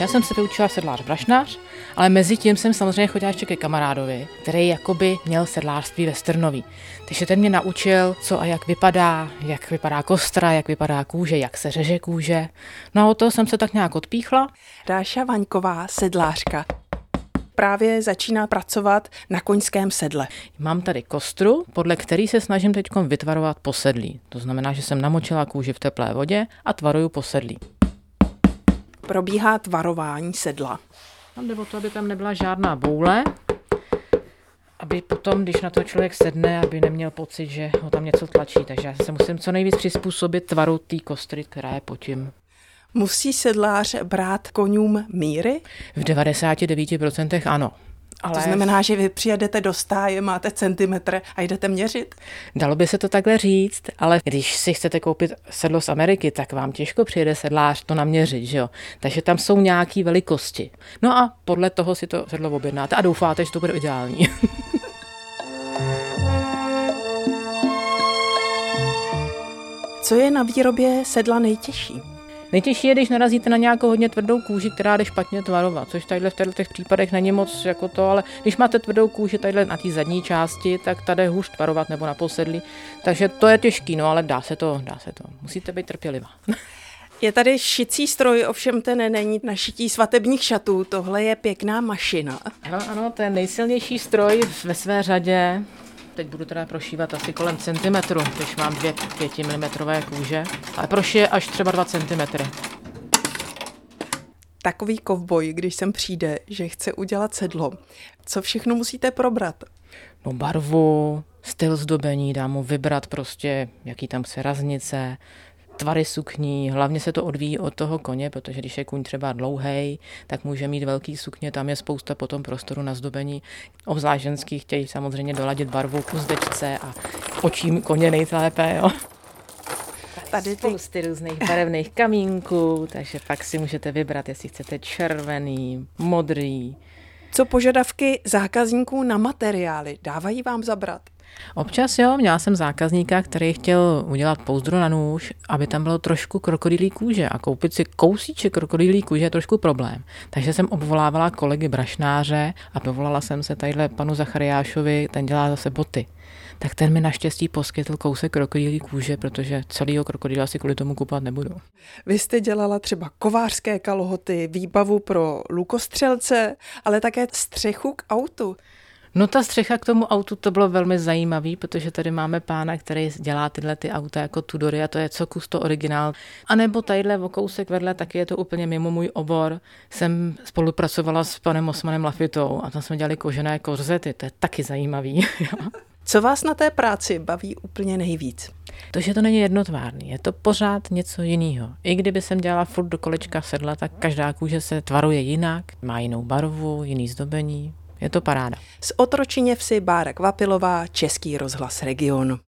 Já jsem se vyučila sedlář brašnář, ale mezi tím jsem samozřejmě chodila ještě ke kamarádovi, který jakoby měl sedlářství ve Strnoví. Takže ten mě naučil, co a jak vypadá, jak vypadá kostra, jak vypadá kůže, jak se řeže kůže. No a o toho jsem se tak nějak odpíchla. Dáša Vaňková, sedlářka, právě začíná pracovat na koňském sedle. Mám tady kostru, podle který se snažím teď vytvarovat posedlí. To znamená, že jsem namočila kůži v teplé vodě a tvaruju posedlí probíhá tvarování sedla. Tam jde o to, aby tam nebyla žádná boule, aby potom, když na to člověk sedne, aby neměl pocit, že ho tam něco tlačí. Takže já se musím co nejvíc přizpůsobit tvaru té kostry, která je pod tím. Musí sedlář brát konům míry? V 99% ano. Ale... To znamená, že vy přijedete do stáje, máte centimetr a jdete měřit? Dalo by se to takhle říct, ale když si chcete koupit sedlo z Ameriky, tak vám těžko přijede sedlář to naměřit, že jo? Takže tam jsou nějaké velikosti. No a podle toho si to sedlo objednáte a doufáte, že to bude ideální. Co je na výrobě sedla nejtěžší? Nejtěžší je, když narazíte na nějakou hodně tvrdou kůži, která jde špatně tvarovat, což tady v těchto případech není moc jako to, ale když máte tvrdou kůži tady na té zadní části, tak tady hůř tvarovat nebo na posedlí. Takže to je těžký, no ale dá se to, dá se to. Musíte být trpělivá. Je tady šicí stroj, ovšem ten není na šití svatebních šatů. Tohle je pěkná mašina. Ano, ano, to je nejsilnější stroj ve své řadě. Teď budu teda prošívat asi kolem centimetru, když mám dvě 5 mm kůže, ale prošije až třeba 2 cm. Takový kovboj, když sem přijde, že chce udělat sedlo, co všechno musíte probrat? No barvu, styl zdobení, dám mu vybrat prostě, jaký tam se raznice, tvary sukní, hlavně se to odvíjí od toho koně, protože když je kůň třeba dlouhý, tak může mít velký sukně, tam je spousta potom prostoru na zdobení. Obzvlášť ženský chtějí samozřejmě doladit barvu k uzdečce a očím koně nejlépe, jo. Tady spousty různých barevných kamínků, takže pak si můžete vybrat, jestli chcete červený, modrý. Co požadavky zákazníků na materiály? Dávají vám zabrat? Občas jo, měla jsem zákazníka, který chtěl udělat pouzdro na nůž, aby tam bylo trošku krokodýlí kůže a koupit si kousíček krokodýlí kůže je trošku problém. Takže jsem obvolávala kolegy brašnáře a povolala jsem se tadyhle panu Zachariášovi, ten dělá zase boty tak ten mi naštěstí poskytl kousek krokodýlí kůže, protože celýho krokodýla si kvůli tomu kupovat nebudu. Vy jste dělala třeba kovářské kalhoty, výbavu pro lukostřelce, ale také střechu k autu. No ta střecha k tomu autu to bylo velmi zajímavý, protože tady máme pána, který dělá tyhle ty auta jako Tudory a to je co kus to originál. A nebo tadyhle o kousek vedle, taky je to úplně mimo můj obor. Jsem spolupracovala s panem Osmanem Lafitou a tam jsme dělali kožené korzety, to je taky zajímavý. Co vás na té práci baví úplně nejvíc? To, že to není jednotvárný, je to pořád něco jiného. I kdyby jsem dělala furt do kolečka sedla, tak každá kůže se tvaruje jinak, má jinou barvu, jiný zdobení. Je to paráda. Z Otročině vsi Bára Kvapilová, Český rozhlas regionu.